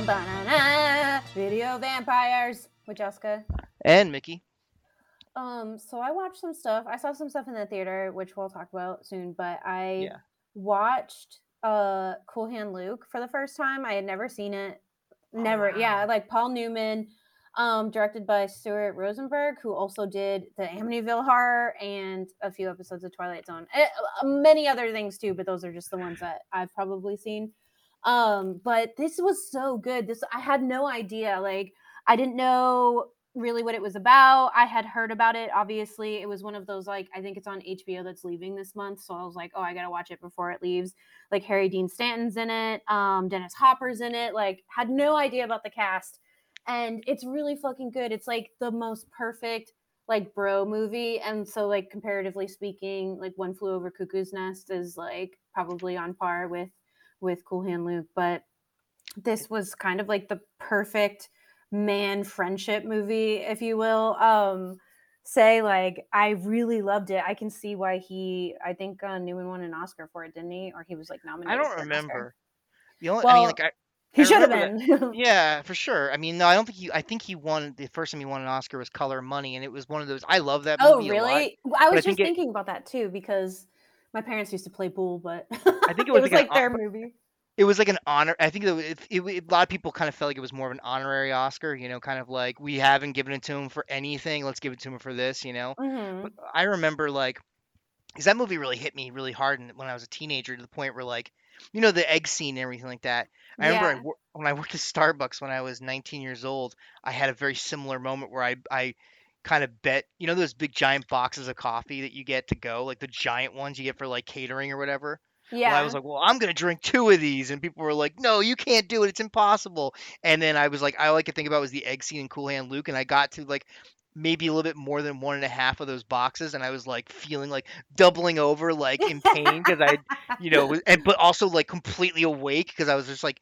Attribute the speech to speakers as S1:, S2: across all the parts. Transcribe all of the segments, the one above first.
S1: Bum, ba-na-na, Video vampires with Jessica.
S2: And Mickey.
S1: Um, so I watched some stuff. I saw some stuff in the theater, which we'll talk about soon. But I
S2: Yeah.
S1: watched uh Cool Hand Luke for the first time. I had never seen it. Never, yeah,
S2: wow.
S1: like Paul Newman, um, directed by Stuart Rosenberg, who also did the Amityville Horror and a few episodes of Twilight Zone. Eh, uh, many other things too, but those are just the ones that I've probably seen. Um, but this was so good. This I had no idea. Like I didn't know really what it was about. I had heard about it. Obviously, it was one of those like I think it's on HBO that's leaving this month. So I was like, oh, I gotta watch it before it leaves. Like Harry Dean Stanton's in it, um, Dennis Hopper's in it. Like had no idea about the cast, and it's really fucking good. It's like the most perfect like bro movie, and so like comparatively speaking, like One Flew Over Cuckoo's Nest is like probably on par with with Cool Hand Luke, but this was kind of like the perfect man friendship movie, if you will. Um, say like I really loved it. I can see why he. I think uh, Newman won an Oscar for it, didn't he? Or he was like nominated.
S2: I don't
S1: for an Oscar.
S2: remember. The only, I mean, like, I,
S1: he should have been.
S2: yeah, for sure. I mean, no, I don't think he. I think he won the first time he won an Oscar was Color Money, and it was one of those. I love that
S1: oh,
S2: movie a lot.
S1: really? I
S2: but I
S1: was just
S2: think it-
S1: thinking about that too because my parents used to play pool, but
S2: I think it was
S1: was
S2: like
S1: like their movie.
S2: It was like an honor. I think it, it, it, it- a lot of people kind of felt like it was more of an honorary Oscar. You know, kind of like we haven't given it to him for anything. Let's give it to him for this. You know.
S1: hmm
S2: I remember like, because that movie really hit me really hard when I was a teenager to the point where like, you know, the egg scene and everything like that. I remember I wor- when I worked at Starbucks when I was 19 years old, I had a very similar moment where I I kind of bet, you know, those big giant boxes of coffee that you get to go, like the giant ones you get for like catering or whatever.
S1: Yeah.
S2: Well, I was like, well, I'm gonna drink two of these, and people were like, no, you can't do it, it's impossible. And then I was like, all I could think about was the egg scene in Cool Hand Luke, and I got to like maybe a little bit more than one and a half of those boxes, and I was like feeling like doubling over, like in pain because I, you know, was- and but also like completely awake because I was just like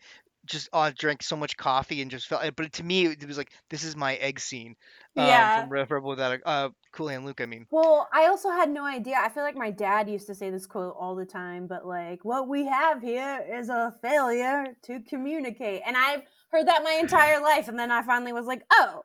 S2: just uh, drank so much coffee and just felt. But to me, it was like this is my egg scene. Um,
S1: Yeah.
S2: From Rebel Without a uh, Cool Hand Luke. I mean.
S1: Well, I also had no idea. I feel like my dad used to say this quote all the time, but like, what we have here is a failure to communicate. And I've heard that my entire life. And then I finally was like, oh,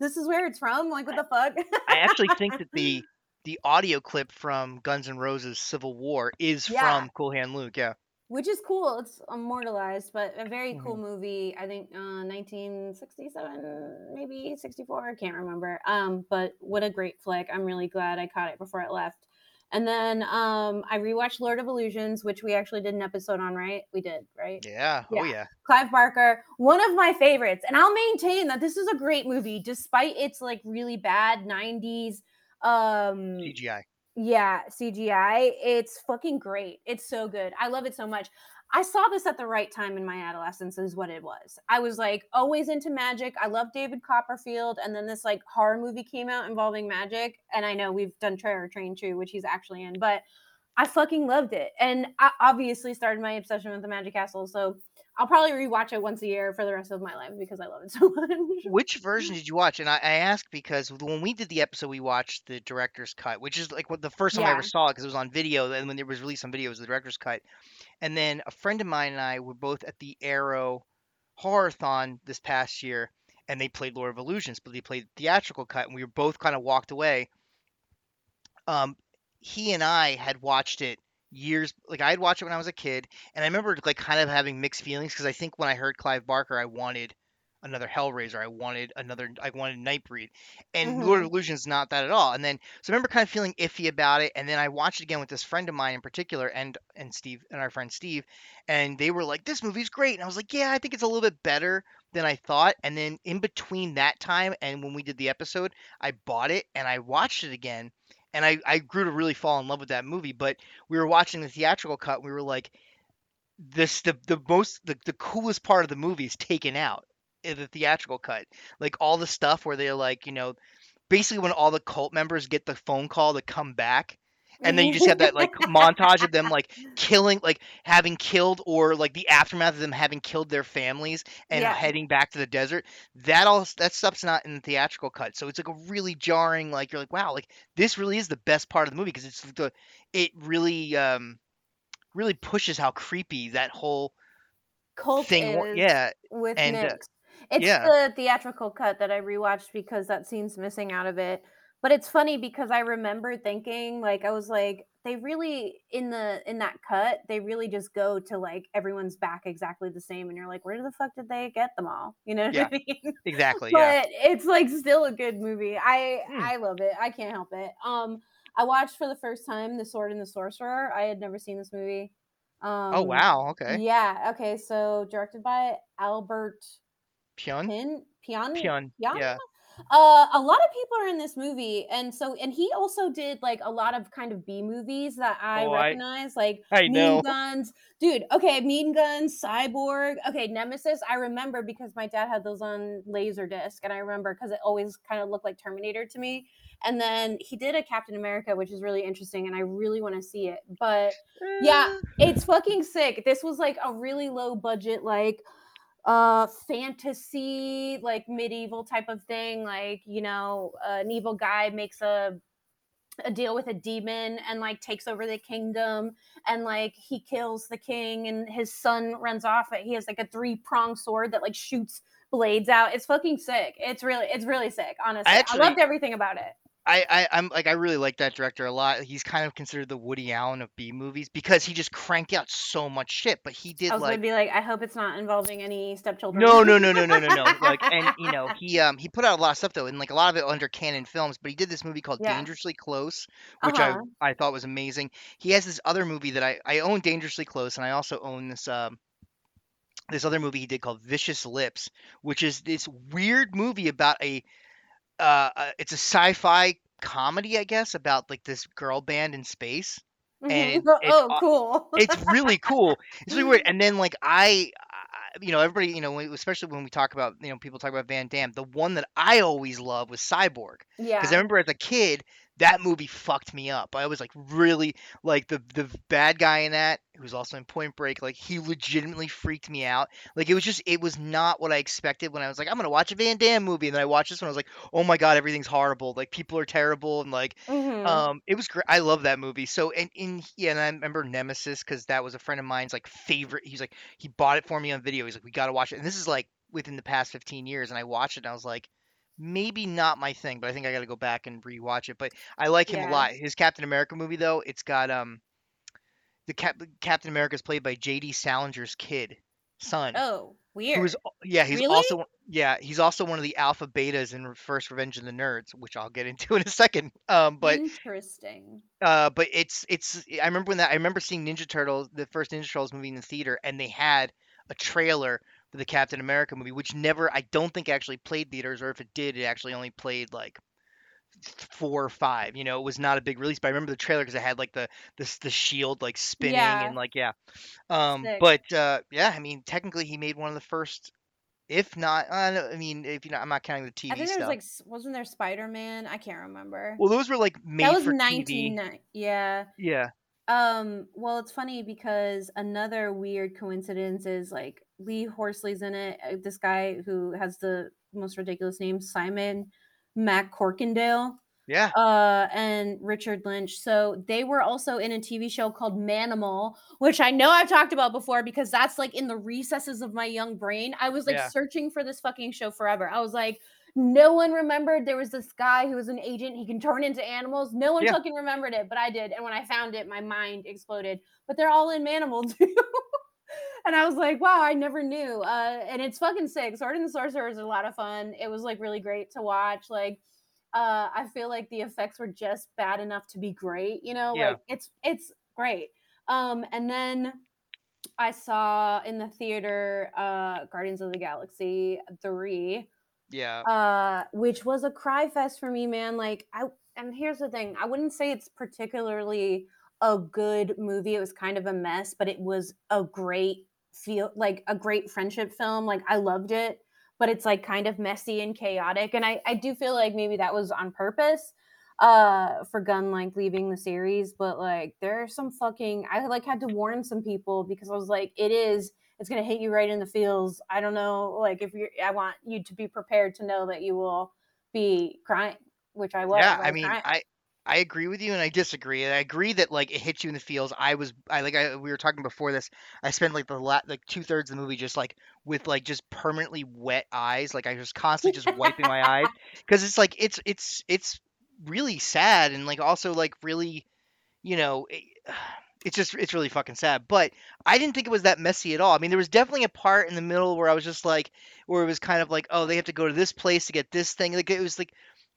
S1: this is where it's from? Like, what the fuck?
S2: I actually think that the the audio clip from Guns N' Roses Civil War is
S1: Yeah.
S2: from Cool Hand Luke. Yeah.
S1: Which is cool. It's immortalized, but a very cool
S2: Mhm.
S1: movie. I think uh, 1967, maybe 64. I can't remember. Um, but what a great flick. I'm really glad I caught it before it left. And then um, I rewatched Lord of Illusions, which we actually did an episode on, right? We did, right?
S2: Yeah. Oh
S1: Yeah.
S2: yeah.
S1: Clive Barker, one of my favorites. And I'll maintain that this is a great movie, despite its like really bad 90s um
S2: CGI.
S1: Yeah, CGI. It's fucking great. It's so good. I love it so much. I saw this at the right time in my adolescence, is what it was. I was like always into magic. I love David Copperfield. And then this like horror movie came out involving magic. And I know we've done Terror Train too, which he's actually in, but I fucking loved it. And I obviously started my obsession with the Magic Castle. So I'll probably rewatch it once a year for the rest of my life because I love it so much.
S2: Which version did you watch? And I, I ask because when we did the episode, we watched the director's cut, which is like what the first time I ever saw it because it was on video. And when it was released on video, it was the director's cut. And then a friend of mine and I were both at the Arrow Horrorthon this past year, and they played Lord of Illusions, but they played the theatrical cut, and we were both kind of walked away. Um, he and I had watched it years, like I had watched it when I was a kid, and I remember like kind of having mixed feelings because I think when I heard Clive Barker, I wanted another Hellraiser. I wanted another. I wanted Nightbreed, and Lord of mm-hmm. Illusions not that at all. And then so I remember kind of feeling iffy about it, and then I watched it again with this friend of mine in particular, and and Steve and our friend Steve, and they were like, "This movie's great," and I was like, "Yeah, I think it's a little bit better." Than I thought, and then in between that time and when we did the episode, I bought it and I watched it again, and I, I grew to really fall in love with that movie. But we were watching the theatrical cut, and we were like, this the the most the, the coolest part of the movie is taken out in the theatrical cut. Like all the stuff where they're like, you know, basically when all the cult members get the phone call to come back and then you just have that like montage of them like killing like having killed or like the aftermath of them having killed their families and
S1: Yeah.
S2: heading back to the desert that all that stuff's not in the theatrical cut so it's like a really jarring like you're like wow like this really is the best part of the movie because it's the it really um really pushes how creepy that whole
S1: Cult
S2: thing yeah
S1: with
S2: and, uh,
S1: It's
S2: yeah.
S1: the theatrical cut that I rewatched because that scene's missing out of it. But it's funny because I remember thinking like I was like they really in the in that cut they really just go to like everyone's back exactly the same and you're like where the fuck did they get them all? You know what
S2: Yeah.
S1: I mean?
S2: Exactly yeah.
S1: But it's like still a good movie. I
S2: Hmm.
S1: I love it. I can't help it. Um I watched for the first time The Sword and the Sorcerer. I had never seen this movie. Um
S2: oh wow okay.
S1: yeah okay so directed by Albert Pin Pian
S2: Pyun yeah
S1: Uh, a lot of people are in this movie, and so and he also did like a lot of kind of B movies that I
S2: Oh, I-
S1: recognize, like
S2: I
S1: Mean
S2: know.
S1: Guns, dude. Okay, Mean Guns, Cyborg. Okay, Nemesis. I remember because my dad had those on Laserdisc, and I remember because it always kind of looked like Terminator to me. And then he did a Captain America, which is really interesting, and I really want to see it. But yeah, it's fucking sick. This was like a really low budget, like uh fantasy like medieval type of thing like you know an evil guy makes a a deal with a demon and like takes over the kingdom and like he kills the king and his son runs off it he has like a three pronged sword that like shoots blades out. It's fucking sick. It's really it's really sick honestly.
S2: Actually-
S1: i loved everything about it
S2: I, I I'm like I really like that director a lot. He's kind of considered the Woody Allen of B movies because he just cranked out so much shit. But he did
S1: i was
S2: like
S1: gonna be like i hope it's not involving any stepchildren
S2: no no no no no no no like and you know he um he put out a lot of stuff though and like a lot of it under Cannon Films. But he did this movie called
S1: Yeah.
S2: Dangerously Close, which
S1: Uh-huh.
S2: I I thought was amazing. He has this other movie that I I own Dangerously Close and I also own this um this other movie he did called Vicious Lips, which is this weird movie about a uh, uh it's a sci-fi comedy I guess about like this girl band in space.
S1: Mhm.
S2: and
S1: oh,
S2: it's
S1: cool
S2: It's really cool. It's really weird. And then like I, I you know, everybody, you know, especially when we talk about, you know, people talk about Van Damme, the one that I always loved was Cyborg.
S1: yeah
S2: Because I remember as a kid, that movie fucked me up. I was like really like the the bad guy in that, who was also in Point Break. Like he legitimately freaked me out. Like it was just it was not what I expected when I was like I'm gonna watch a Van Damme movie, and then I watched this one. I was like, oh my god, everything's horrible. Like people are terrible, and like
S1: Mhm.
S2: um it was great. I love that movie. So and in yeah, and I remember Nemesis because that was a friend of mine's like favorite. He's like he bought it for me on video. He's like we got to watch it, and this is like within the past 15 years, and I watched it and I was like maybe not my thing, but I think I got to go back and rewatch it. But I like him
S1: Yeah.
S2: a lot. His Captain America movie though, it's got um the Cap- Captain America is played by J.D. Salinger's kid son.
S1: oh weird
S2: Who is yeah he's
S1: Really?
S2: also yeah he's also one of the alpha betas in First Revenge of the Nerds, which I'll get into in a second. Um, but
S1: interesting
S2: uh, but it's it's I remember when that I remember seeing Ninja Turtles, the first Ninja Turtles movie in the theater, and they had a trailer for the Captain America movie, which never I don't think actually played theaters, or if it did, it actually only played like four or five. You know, it was not a big release, but I remember the trailer because it had like the the the shield like spinning
S1: Yeah.
S2: and like yeah. Um,
S1: Sick.
S2: but uh, yeah, I mean, technically, he made one of the first. If not, I mean, if you know, I'm not counting the TV
S1: I think there was like, wasn't there Spider Man? I can't remember.
S2: well, those were like made
S1: that was
S2: for
S1: nineteen
S2: TV.
S1: Yeah.
S2: Yeah.
S1: Um. Well, it's funny because another weird coincidence is like Lee Horsley's in it. uh, This guy who has the most ridiculous name, Simon MacCorkindale.
S2: Yeah.
S1: uh, and Richard Lynch. So they were also in a TV show called Manimal, which I know I've talked about before because that's like in the recesses of my young brain. I was like
S2: Yeah.
S1: searching for this fucking show forever. I was like, no one remembered there was this guy who was an agent. He can turn into animals. No one
S2: Yeah.
S1: fucking remembered it, but I did. And when I found it, my mind exploded. But they're all in Manimal too. And I was like, wow, I never knew. Uh, and it's fucking sick. Sword and the Sorcerer is a lot of fun. It was like really great to watch. Like, uh, I feel like the effects were just bad enough to be great. You know,
S2: Yeah.
S1: like it's it's great. Um, and then I saw in the theater uh, Guardians of the Galaxy three
S2: Yeah.
S1: uh which was a cry fest for me man like i and here's the thing i wouldn't say it's particularly a good movie it was kind of a mess but it was a great feel like a great friendship film like i loved it but it's like kind of messy and chaotic and i i do feel like maybe that was on purpose uh for Gunn like leaving the series, but like there are some fucking I like had to warn some people because I was like, it is it's gonna hit you right in the feels. I don't know, like if you're I want you to be prepared to know that you will be crying, which I was.
S2: Yeah,
S1: I,
S2: I mean,
S1: crying.
S2: I I agree with you, and I disagree. And I agree that like it hits you in the feels. I was I like I we were talking before this. I spent like the la- like two thirds of the movie just like with like just permanently wet eyes. Like I was constantly just wiping my eyes because it's like it's it's it's really sad and like also like really you know it, it's just it's really fucking sad but i didn't think it was that messy at all i mean there was definitely a part in the middle where i was just like where it was kind of like oh they have to go to this place to get this thing like it was like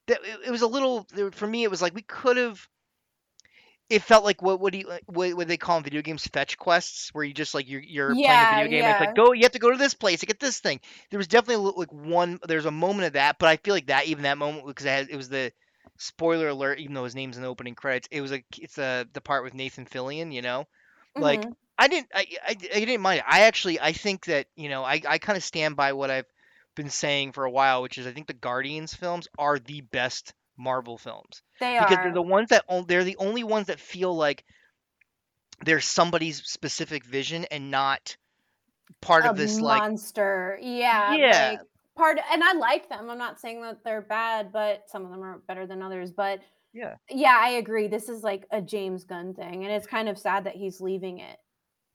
S2: that it, was a little for me it was like we could have it felt like what what do you what, what they call in video games fetch quests where you just like you're you're playing a video game and it's like go you have to go to this place to get this thing. There was definitely a little, like one there's a moment of that but i feel like that even that moment because it, had, it was the spoiler alert even though his name's in the opening credits it was a it's a the part with nathan fillion you know? Like
S1: hmm
S2: i didn't I, I i didn't mind it. I actually i think that you know i i kind of stand by what i've been saying for a while which is i think the guardians films are the best marvel films
S1: They
S2: because they're the ones that they're the only ones that feel like they're somebody's specific vision and not part
S1: a
S2: of this like
S1: monster. Yeah,
S2: yeah
S1: like part and I like them. I'm not saying that they're bad, but some of them are better than others. But
S2: yeah
S1: yeah, I agree. This is like a James Gunn thing, and it's kind of sad that he's leaving it.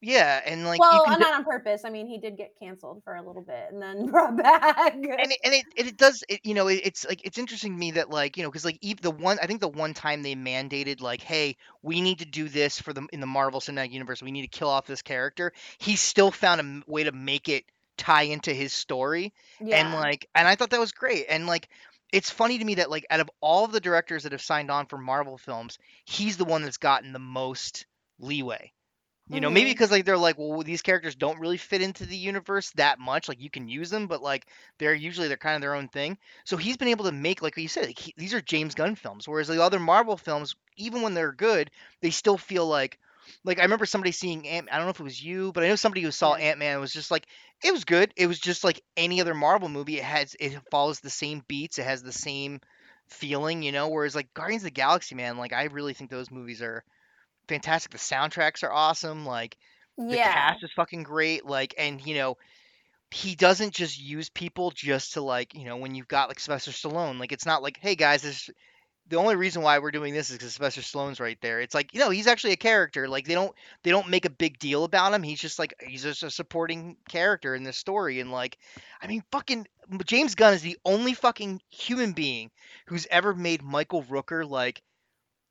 S2: Yeah and like you
S1: Well, not on purpose. I mean, he did get canceled for a little bit and then brought back.
S2: and it, and it, it does it, you know it, it's like it's interesting to me that like you know because like even the one i think the one time they mandated like hey we need to do this for the in the marvel cinematic universe we need to kill off this character he still found a m- way to make it tie into his story
S1: yeah.
S2: and like and i thought that was great and like it's funny to me that like out of all of the directors that have signed on for marvel films he's the one that's gotten the most leeway you know, maybe
S1: mm-hmm.
S2: because like they're like, well, these characters don't really fit into the universe that much. Like you can use them, but like they're usually they're kind of their own thing. So he's been able to make, like you said, like, he, these are James Gunn films. Whereas the other Marvel films, even when they're good, they still feel like, like I remember somebody seeing Ant. I don't know if it was you, but I know somebody who saw Ant Man was just like, it was good. It was just like any other Marvel movie. It has it follows the same beats. It has the same feeling, you know. Whereas like Guardians of the Galaxy, man, like I really think those movies are fantastic. The soundtracks are awesome. Like the
S1: Yeah.
S2: cast is fucking great. Like, and you know, he doesn't just use people just to like, you know, when you've got like Sylvester Stallone, like it's not like, hey guys, this the only reason why we're doing this is because Sylvester Stallone's right there. It's like, you know, he's actually a character. Like they don't they don't make a big deal about him. He's just like he's just a supporting character in this story. And like, I mean, fucking James Gunn is the only fucking human being who's ever made Michael Rooker like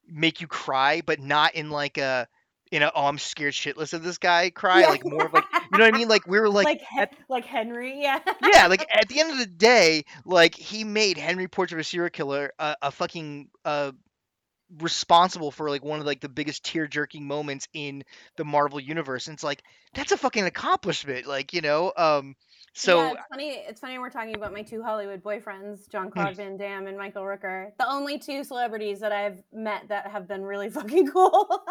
S2: make you cry, but not in like a in a oh I'm scared shitless of this guy cry.
S1: Yeah.
S2: Like more of like you know what I mean? Like we were like,
S1: like
S2: at,
S1: like Henry. Yeah.
S2: yeah, like at the end of the day, like he made Henry Portrait of a Serial Killer a, a fucking uh responsible for like one of like the biggest tear jerking moments in the Marvel universe. And it's like that's a fucking accomplishment. Like you know, um.
S1: Yeah,
S2: So
S1: it's funny. It's funny we're talking about my two Hollywood boyfriends, John Claude Van Damme and Michael Rooker. The only two celebrities that I've met that have been really fucking cool.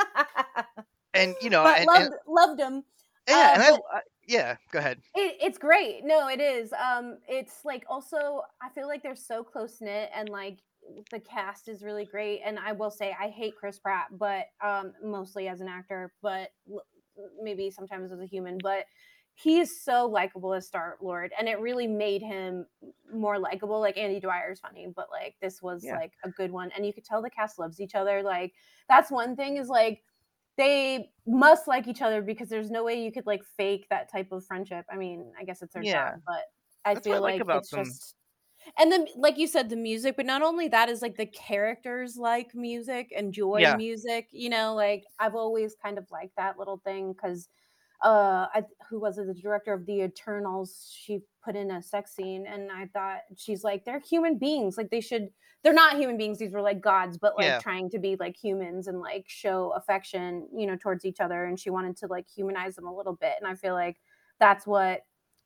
S2: and you know,
S1: but
S2: and,
S1: loved
S2: and
S1: loved them.
S2: yeah,
S1: Uh,
S2: and I, I yeah, go ahead.
S1: it, it's great. No, it is. Um, it's like also I feel like they're so close knit and like the cast is really great. And I will say I hate Chris Pratt, but um, mostly as an actor, but l- maybe sometimes as a human. But he is so likable as Star Lord, and it really made him more likable. Like Andy Dwyer's funny, but like this was
S2: Yeah.
S1: like a good one, and you could tell the cast loves each other. Like that's one thing is like they must like each other because there's no way you could like fake that type of friendship. I mean, I guess it's their
S2: Yeah.
S1: job, but I
S2: That's
S1: feel
S2: like
S1: like it's
S2: them.
S1: just and then like you said the music, but not only that is like the characters like music, enjoy
S2: Yeah.
S1: music, you know, like I've always kind of liked that little thing cuz uh I, who was it the director of the eternals she put in a sex scene and i thought she's like they're human beings like they should they're not human beings these were like gods but like
S2: Yeah.
S1: trying to be like humans and like show affection you know towards each other and she wanted to like humanize them a little bit and i feel like that's what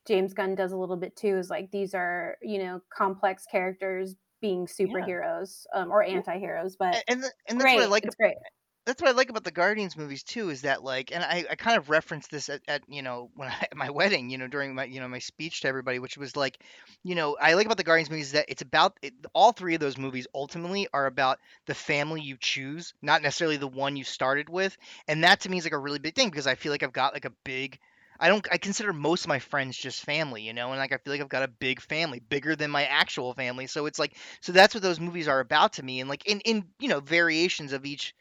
S1: james gunn does a little bit too is like these are you know complex characters being superheroes um, or anti-heroes but
S2: and and that's what I like
S1: it's great
S2: that's what I like about the Guardians movies too is that like and I, I kind of referenced this at, at you know when I, at my wedding you know during my you know my speech to everybody which was like you know I like about the Guardians movies is that it's about it, all three of those movies ultimately are about the family you choose not necessarily the one you started with and that to me is like a really big thing because I feel like I've got like a big I don't I consider most of my friends just family, you know, and like I feel like I've got a big family, bigger than my actual family. So it's like so that's what those movies are about to me and like in in you know variations of each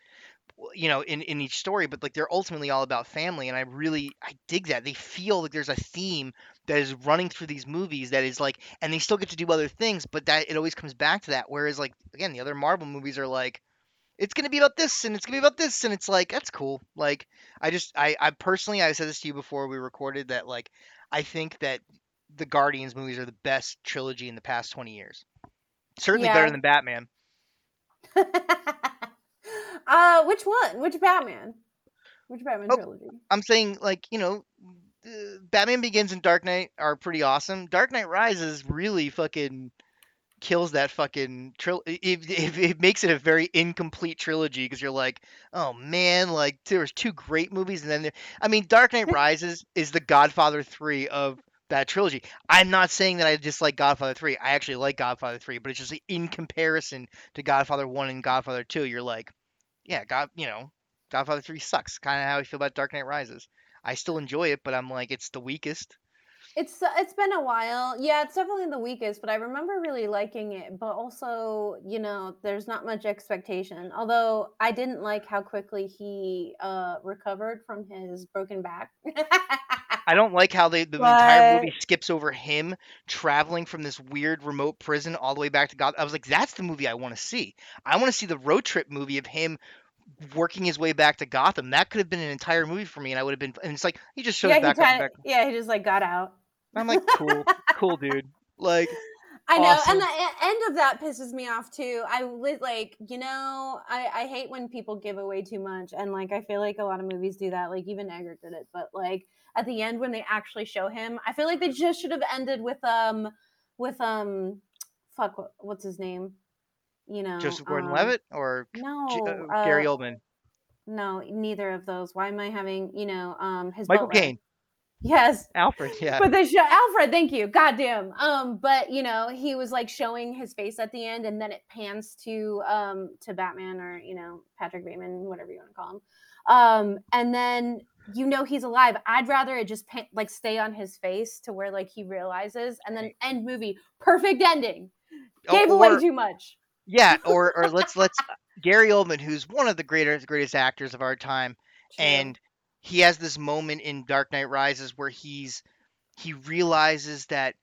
S2: you know in in each story but like they're ultimately all about family and i really i dig that. They feel like there's a theme that is running through these movies that is like and they still get to do other things but that it always comes back to that whereas like again the other marvel movies are like it's gonna be about this and it's gonna be about this and it's like that's cool. Like i just i i personally i said this to you before we recorded that like i think that the guardians movies are the best trilogy in the past 20 years. Certainly better than batman
S1: uh, which one? Which Batman? Which Batman
S2: Oh,
S1: trilogy?
S2: I'm saying like you know, uh, Batman Begins and Dark Knight are pretty awesome. Dark Knight Rises really fucking kills that fucking trilogy. It, it, it makes it a very incomplete trilogy because you're like, oh man, like there was two great movies and then there, I mean, Dark Knight Rises is the Godfather three of that trilogy. I'm not saying that I dislike Godfather three. I actually like Godfather three, but it's just in comparison to Godfather one and Godfather two, you're like, yeah, God, you know, Godfather three sucks. Kind of how I feel about Dark Knight Rises. I still enjoy it, but I'm like, it's the weakest.
S1: It's it's been a while. Yeah, it's definitely the weakest, but I remember really liking it. But also, you know, there's not much expectation. Although I didn't like how quickly he uh recovered from his broken back.
S2: I don't like how they the entire movie skips over him traveling from this weird remote prison all the way back to God. I was like, that's the movie I want to see. I want to see the road trip movie of him working his way back to Gotham. That could have been an entire movie for me, and I would have been. And it's like he just shows
S1: yeah,
S2: back up and
S1: kind
S2: back.
S1: yeah, he just like got out.
S2: I'm like, cool, cool, dude. Like,
S1: I know,
S2: awesome.
S1: and the end of that pisses me off too. I li- like, you know, I I hate when people give away too much, and like I feel like a lot of movies do that. Like even Eggert did it, but like at the end when they actually show him, I feel like they just should have ended with um with um fuck what's his name? You know,
S2: Joseph
S1: um,
S2: Gordon-Levitt or G-
S1: no,
S2: uh, Gary
S1: uh,
S2: Oldman,
S1: no, neither of those. Why am I having you know um his
S2: Michael? Caine,
S1: Yes,
S2: Alfred. Yeah,
S1: but they show Alfred, thank you. Goddamn. Um, but you know, he was like showing his face at the end, and then it pans to um to Batman or you know, Patrick Bateman, whatever you want to call him. Um, and then you know he's alive. I'd rather it just pan- like stay on his face to where like he realizes and then end movie. Perfect ending. Gave away too much.
S2: yeah, or or let's let's Gary Oldman, who's one of the greatest greatest actors of our time,
S1: True.
S2: and he has this moment in Dark Knight Rises where he's he realizes that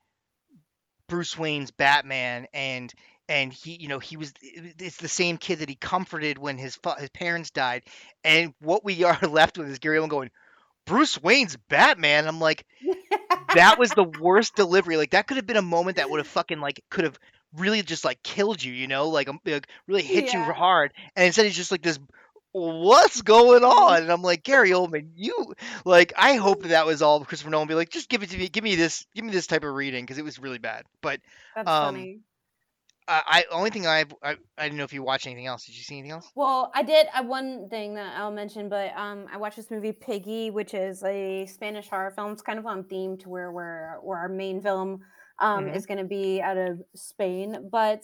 S2: Bruce Wayne's Batman and and he you know he was it's the same kid that he comforted when his his parents died. And what we are left with is Gary Oldman going Bruce Wayne's Batman. I'm like that was the worst delivery. Like that could have been a moment that would have fucking like could have really just like killed you you know? Like, um, like really hit you hard. And instead he's just like this what's going on? And i'm like gary oldman you like i hope that, that was all christopher nolan be like just give it to me give me this give me this type of reading because it was really bad. But
S1: That's
S2: um,
S1: funny.
S2: I, I only thing I've, I I didn't know if you watched anything else. Did you see anything else?
S1: Well, I did uh, one thing that I'll mention, but um, I watched this movie Piggy, which is a Spanish horror film. It's kind of on theme to where we're where our main film um,
S2: Mhm.
S1: is going to be out of Spain. But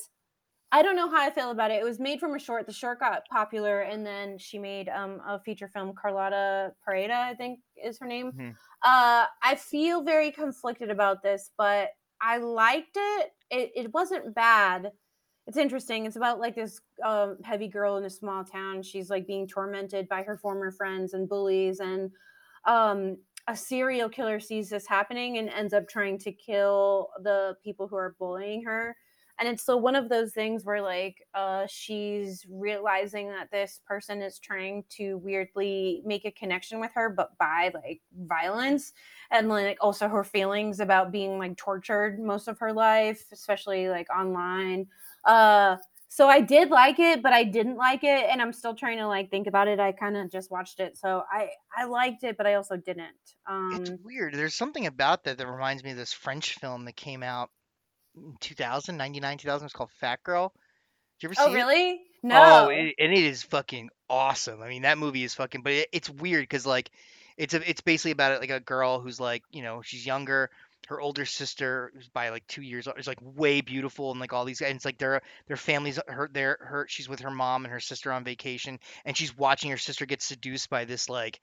S1: I don't know how I feel about it. It was made from a short. The short got popular, and then she made um, a feature film. Carlota Pereda, I think, is her name.
S2: Mhm.
S1: Uh, I feel very conflicted about this, but I liked it. It, it wasn't bad it's interesting. It's about like this um, heavy girl in a small town. She's like being tormented by her former friends and bullies, and um, a serial killer sees this happening and ends up trying to kill the people who are bullying her. And it's so one of those things where like uh, she's realizing that this person is trying to weirdly make a connection with her, but by like violence and like also her feelings about being like tortured most of her life, especially like online uh, so I did like it, but I didn't like it, and I'm still trying to like think about it. I kind of just watched it, so I I liked it, but I also didn't. Um,
S2: It's weird. There's something about that that reminds me of this French film that came out 2000, 99, 2000. It's called Fat Girl. Did you ever oh, see it?
S1: Oh,
S2: it?
S1: really?
S2: Oh,
S1: No.
S2: it, and it is fucking awesome. I mean, that movie is fucking, but it, it's weird because like, it's a, it's basically about like a girl who's like, you know, she's younger. Her older sister, who's by like two years old, is like way beautiful, and like all these, and it's like their their families, her, their her, she's with her mom and her sister on vacation, and she's watching her sister get seduced by this like,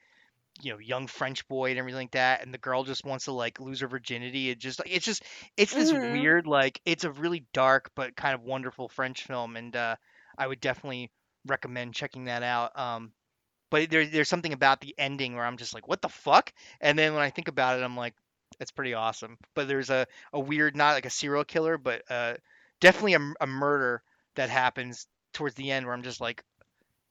S2: you know, young French boy and everything like that, and the girl just wants to like lose her virginity. It just like it's just it's this
S1: hmm
S2: weird like it's a really dark but kind of wonderful French film, and uh, I would definitely recommend checking that out. Um, but there, there's something about the ending where I'm just like, what the fuck? And then when I think about it, I'm like, that's pretty awesome. But there's a, a weird, not like a serial killer, but uh, definitely a murder that happens towards the end where I'm just like,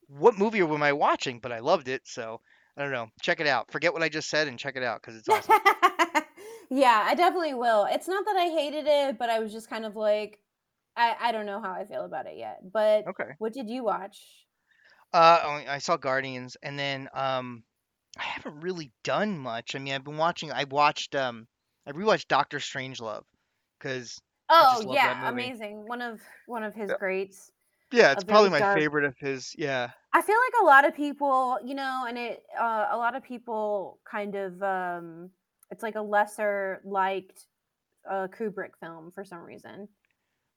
S2: what movie am I watching? But I loved it, so I don't know. Check it out. Forget what I just said and check it out because it's awesome.
S1: yeah, I definitely will. It's not that I hated it, but I was just kind of like, I, I don't know how I feel about it yet. But
S2: Okay.
S1: what did you watch?
S2: Uh, I I saw Guardians, and then um, I haven't really done much. I mean, I've been watching. I watched um, I rewatched Doctor Strangelove because I
S1: Oh
S2: just love that
S1: yeah,
S2: movie.
S1: amazing. One of one of his
S2: Yeah,
S1: greats.
S2: yeah, it's probably my
S1: dark.
S2: favorite of his. Yeah.
S1: I feel like a lot of people, you know, and it uh, a lot of people kind of um it's like a lesser liked uh Kubrick film for some reason.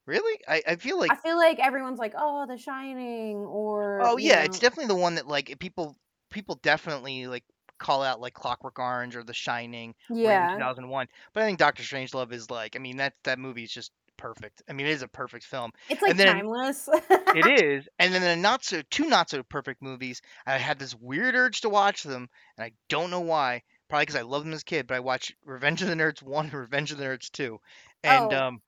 S2: Really? I, I feel like
S1: I feel like everyone's like, "Oh, The Shining," or
S2: oh yeah, it's definitely the one that like people people definitely like call out like Clockwork Orange or The Shining
S1: yeah,
S2: 2001. But I think Doctor Strangelove is like I mean that that movie is just perfect. I mean it is a perfect film.
S1: it's like
S2: then
S1: timeless.
S2: it is, and then the not so two not so perfect movies. I had this weird urge to watch them, and I don't know why. Probably because I loved them as a kid. But I watched Revenge of the Nerds one and Revenge of the Nerds two, and
S1: oh,
S2: um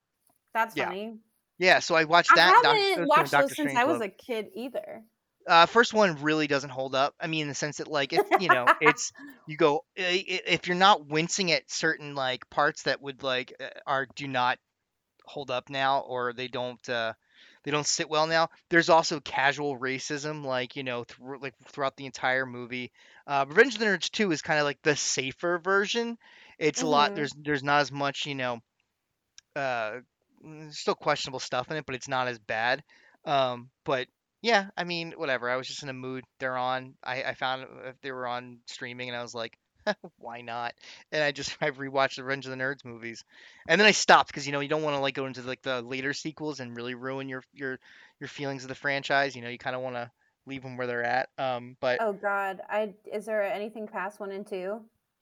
S1: that's
S2: yeah
S1: funny.
S2: yeah. So I watched that. I
S1: haven't
S2: those
S1: watched those since I was a kid either.
S2: Uh, first one really doesn't hold up. I mean, in the sense that like if you know, it's you go i- if you're not wincing at certain like parts that would like uh, are do not hold up now or they don't uh they don't sit well now. There's also casual racism like, you know, through like throughout the entire movie. Uh Revenge of the Nerds 2 is kind of like the safer version. It's a lot
S1: hmm
S2: there's there's not as much, you know, uh mm, still questionable stuff in it, but it's not as bad. Um, but yeah, I mean, whatever. I was just in a mood. They're on. I, I found if they were on streaming, and I was like, why not? And I just I rewatched the Revenge of the Nerds movies, and then I stopped because you know you don't want to like go into like the later sequels and really ruin your your your feelings of the franchise. You know, you kind of want to leave them where they're at. Um, but
S1: Oh God, I is there anything past one and two?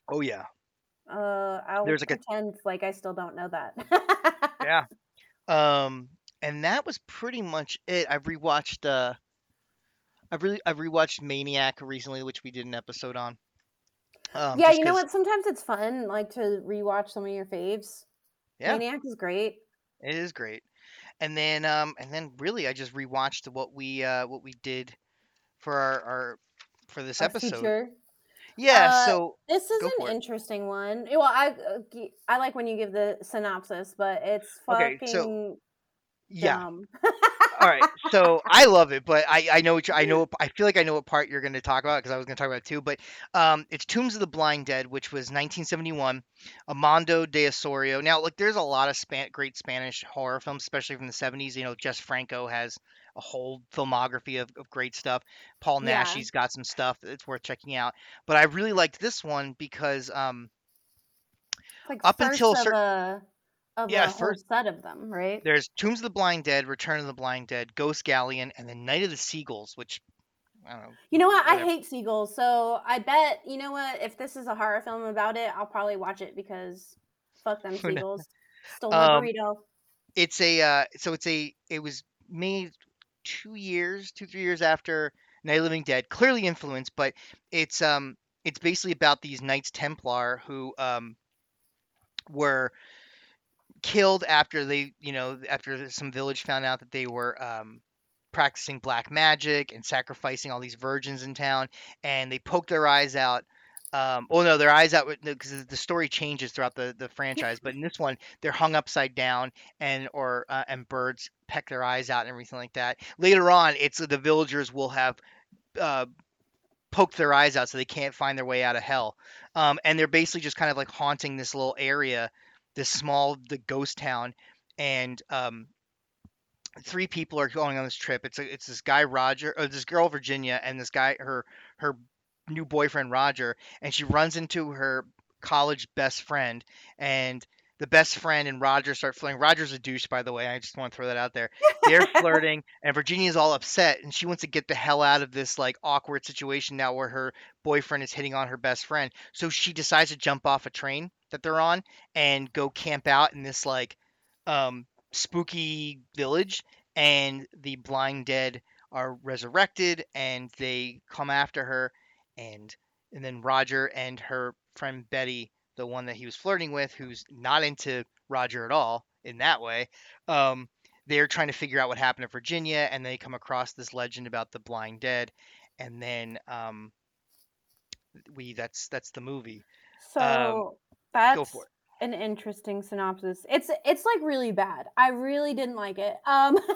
S2: oh yeah,
S1: Uh, I'll
S2: there's like a
S1: pretend like I still don't know that.
S2: yeah. Um, and that was pretty much it. I've rewatched uh I've really I've rewatched Maniac recently, which we did an episode on. Um,
S1: yeah, you know what? Sometimes it's fun, like to rewatch some of your faves.
S2: yeah,
S1: Maniac is great.
S2: it is great. And then um and then really I just rewatched what we uh what we did for our, our for this
S1: Our
S2: episode.
S1: future.
S2: Yeah,
S1: Uh,
S2: so
S1: this is an interesting one. Well, I uh, I like when you give the synopsis, but it's
S2: Okay, so
S1: fucking
S2: yeah. All right, so I love it, but I I know what you- I know I feel like I know what part you're going to talk about because I was going to talk about it too. But um, it's Tombs of the Blind Dead, which was 1971, Amando de Osorio. Now, like, there's a lot of span- great Spanish horror films, especially from the 70s. You know, Jess Franco has a whole filmography of, of great stuff. Paul
S1: yeah,
S2: Naschy's got some stuff that's worth checking out. But I really liked this one because um,
S1: like
S2: up until certain
S1: a of
S2: yeah,
S1: a whole
S2: first
S1: set of them, right?
S2: there's Tombs of the Blind Dead, Return of the Blind Dead, Ghost Galleon, and then Night of the Seagulls, which I don't know,
S1: You know what? I
S2: whatever.
S1: hate seagulls, so I bet you know what? If this is a horror film about it, I'll probably watch it because fuck them
S2: Who
S1: seagulls. Stole my
S2: Um,
S1: burrito.
S2: it's a uh, so it's a it was made two years, two three years after Night of the Living Dead. Clearly influenced, but it's um it's basically about these Knights Templar who um were killed after they you know after some village found out that they were um practicing black magic and sacrificing all these virgins in town and they poked their eyes out um, oh no, their eyes out because the story changes throughout the, the franchise. But in this one, they're hung upside down and or uh, and birds peck their eyes out and everything like that. Later on, it's the villagers will have uh, poked their eyes out so they can't find their way out of hell. Um, and they're basically just kind of like haunting this little area, this small the ghost town, and um, three people are going on this trip. It's a, it's this guy Roger, or this girl Virginia, and this guy her her new boyfriend Roger, and she runs into her college best friend, and the best friend and Roger start flirting. Roger's a douche, by the way. I just want to throw that out there. They're flirting, and Virginia's all upset, and she wants to get the hell out of this like awkward situation now where her boyfriend is hitting on her best friend. So she decides to jump off a train that they're on and go camp out in this like um, spooky village, and the blind dead are resurrected, and they come after her, and and then Roger and her friend Betty the one that he was flirting with, who's not into Roger at all in that way. Um, they're trying to figure out what happened to Virginia, and they come across this legend about the blind dead, and then um, we that's that's the movie.
S1: So
S2: Um,
S1: that's an interesting synopsis. It's it's like really bad. I really didn't like it. Um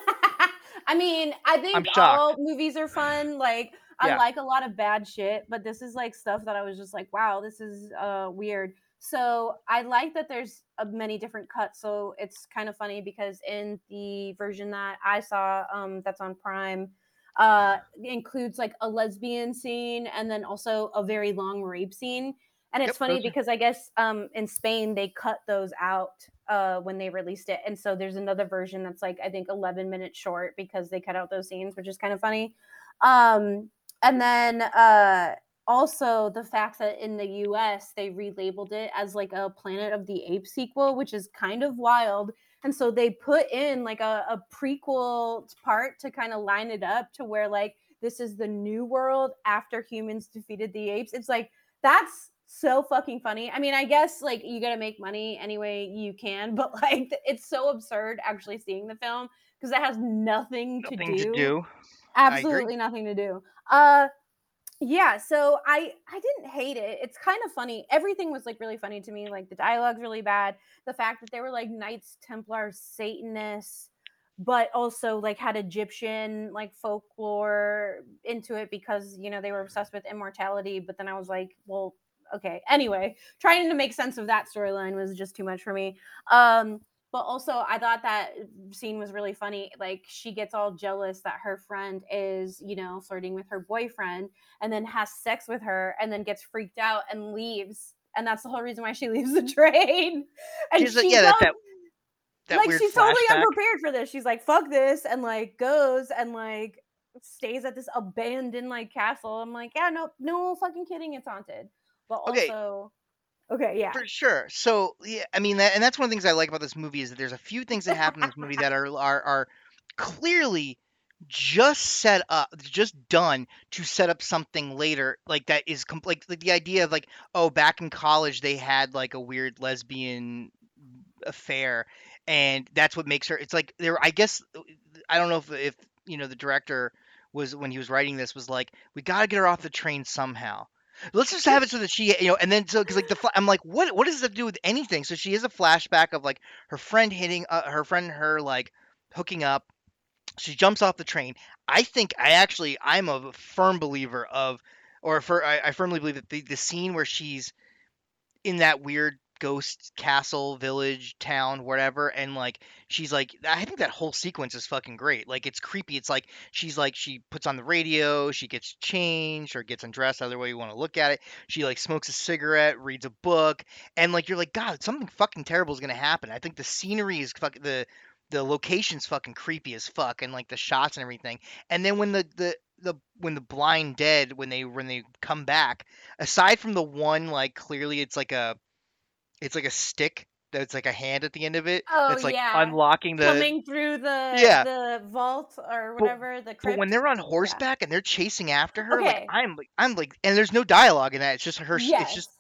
S1: I mean, I think all movies are fun. Like I
S2: Yeah.
S1: like a lot of bad shit, but this is like stuff that I was just like, wow, this is uh weird. So I like that there's uh, many different cuts. So it's kind of funny because in the version that I saw, um, that's on Prime, uh, includes like a lesbian scene and then also a very long rape scene. And
S2: Yep,
S1: it's funny because I guess um, in Spain they cut those out uh, when they released it, and so there's another version that's like I think 11 minutes short because they cut out those scenes, which is kind of funny. Um, and then uh, also the fact that in the US they relabeled it as like a Planet of the Apes sequel, which is kind of wild. And so they put in like a, a prequel part to kind of line it up to where like this is the new world after humans defeated the apes. It's like that's so fucking funny. I mean, I guess like you got to make money any way you can, but like it's so absurd actually seeing the film because it has nothing,
S2: nothing
S1: to do
S2: to do.
S1: absolutely nothing to do uh yeah so i i didn't hate it it's kind of funny everything was like really funny to me like the dialogue's really bad the fact that they were like knights templars satanists but also like had egyptian like folklore into it because you know they were obsessed with immortality but then i was like well okay. Anyway trying to make sense of that storyline was just too much for me um but also i thought that scene was really funny like she gets all jealous that her friend is you know flirting with her boyfriend and then has sex with her and then gets freaked out and leaves and that's the whole reason why she leaves the train. And
S2: She's like,
S1: she's
S2: yeah, that's that that
S1: like she's totally unprepared for this. She's like fuck this and like goes and like stays at this abandoned like castle. I'm like yeah no no fucking kidding it's haunted. But also okay yeah
S2: For sure. So yeah, I mean that, and that's one of the things I like about this movie is that there's a few things that happen in this movie that are are are clearly just set up, just done to set up something later, like that is like, like the idea of like, oh, back in college they had like a weird lesbian affair, and that's what makes her. It's like there. I guess uh, I don't know if if you know the director was when he was writing this was like, we got to get her off the train somehow. Let's just have it so that she, you know, and then so because like the I'm like, what what does that do with anything? So she has a flashback of like her friend hitting uh, her friend, her like hooking up. She jumps off the train. I think I actually I'm a firm believer of, or for I, I firmly believe that the the scene where she's in that weird ghost castle village town whatever and like she's like i think that whole sequence is fucking great like it's creepy it's like she's like she puts on the radio she gets changed or gets undressed either way you want to look at it she like smokes a cigarette reads a book and like you're like god something fucking terrible is gonna happen. I think the scenery is fucking the the location's fucking creepy as fuck and like the shots and everything and then when the the the when the blind dead when they when they come back aside from the one like clearly it's like a it's like a stick that's like a hand at the end of it
S1: Oh,
S2: that's like
S1: yeah.
S2: unlocking the
S1: coming through the
S2: Yeah.
S1: the vault or
S2: But-
S1: whatever the
S2: but when they're on horseback and they're chasing after her
S1: Okay.
S2: like i'm like i'm like and there's no dialogue in that it's just her
S1: yes.
S2: it's just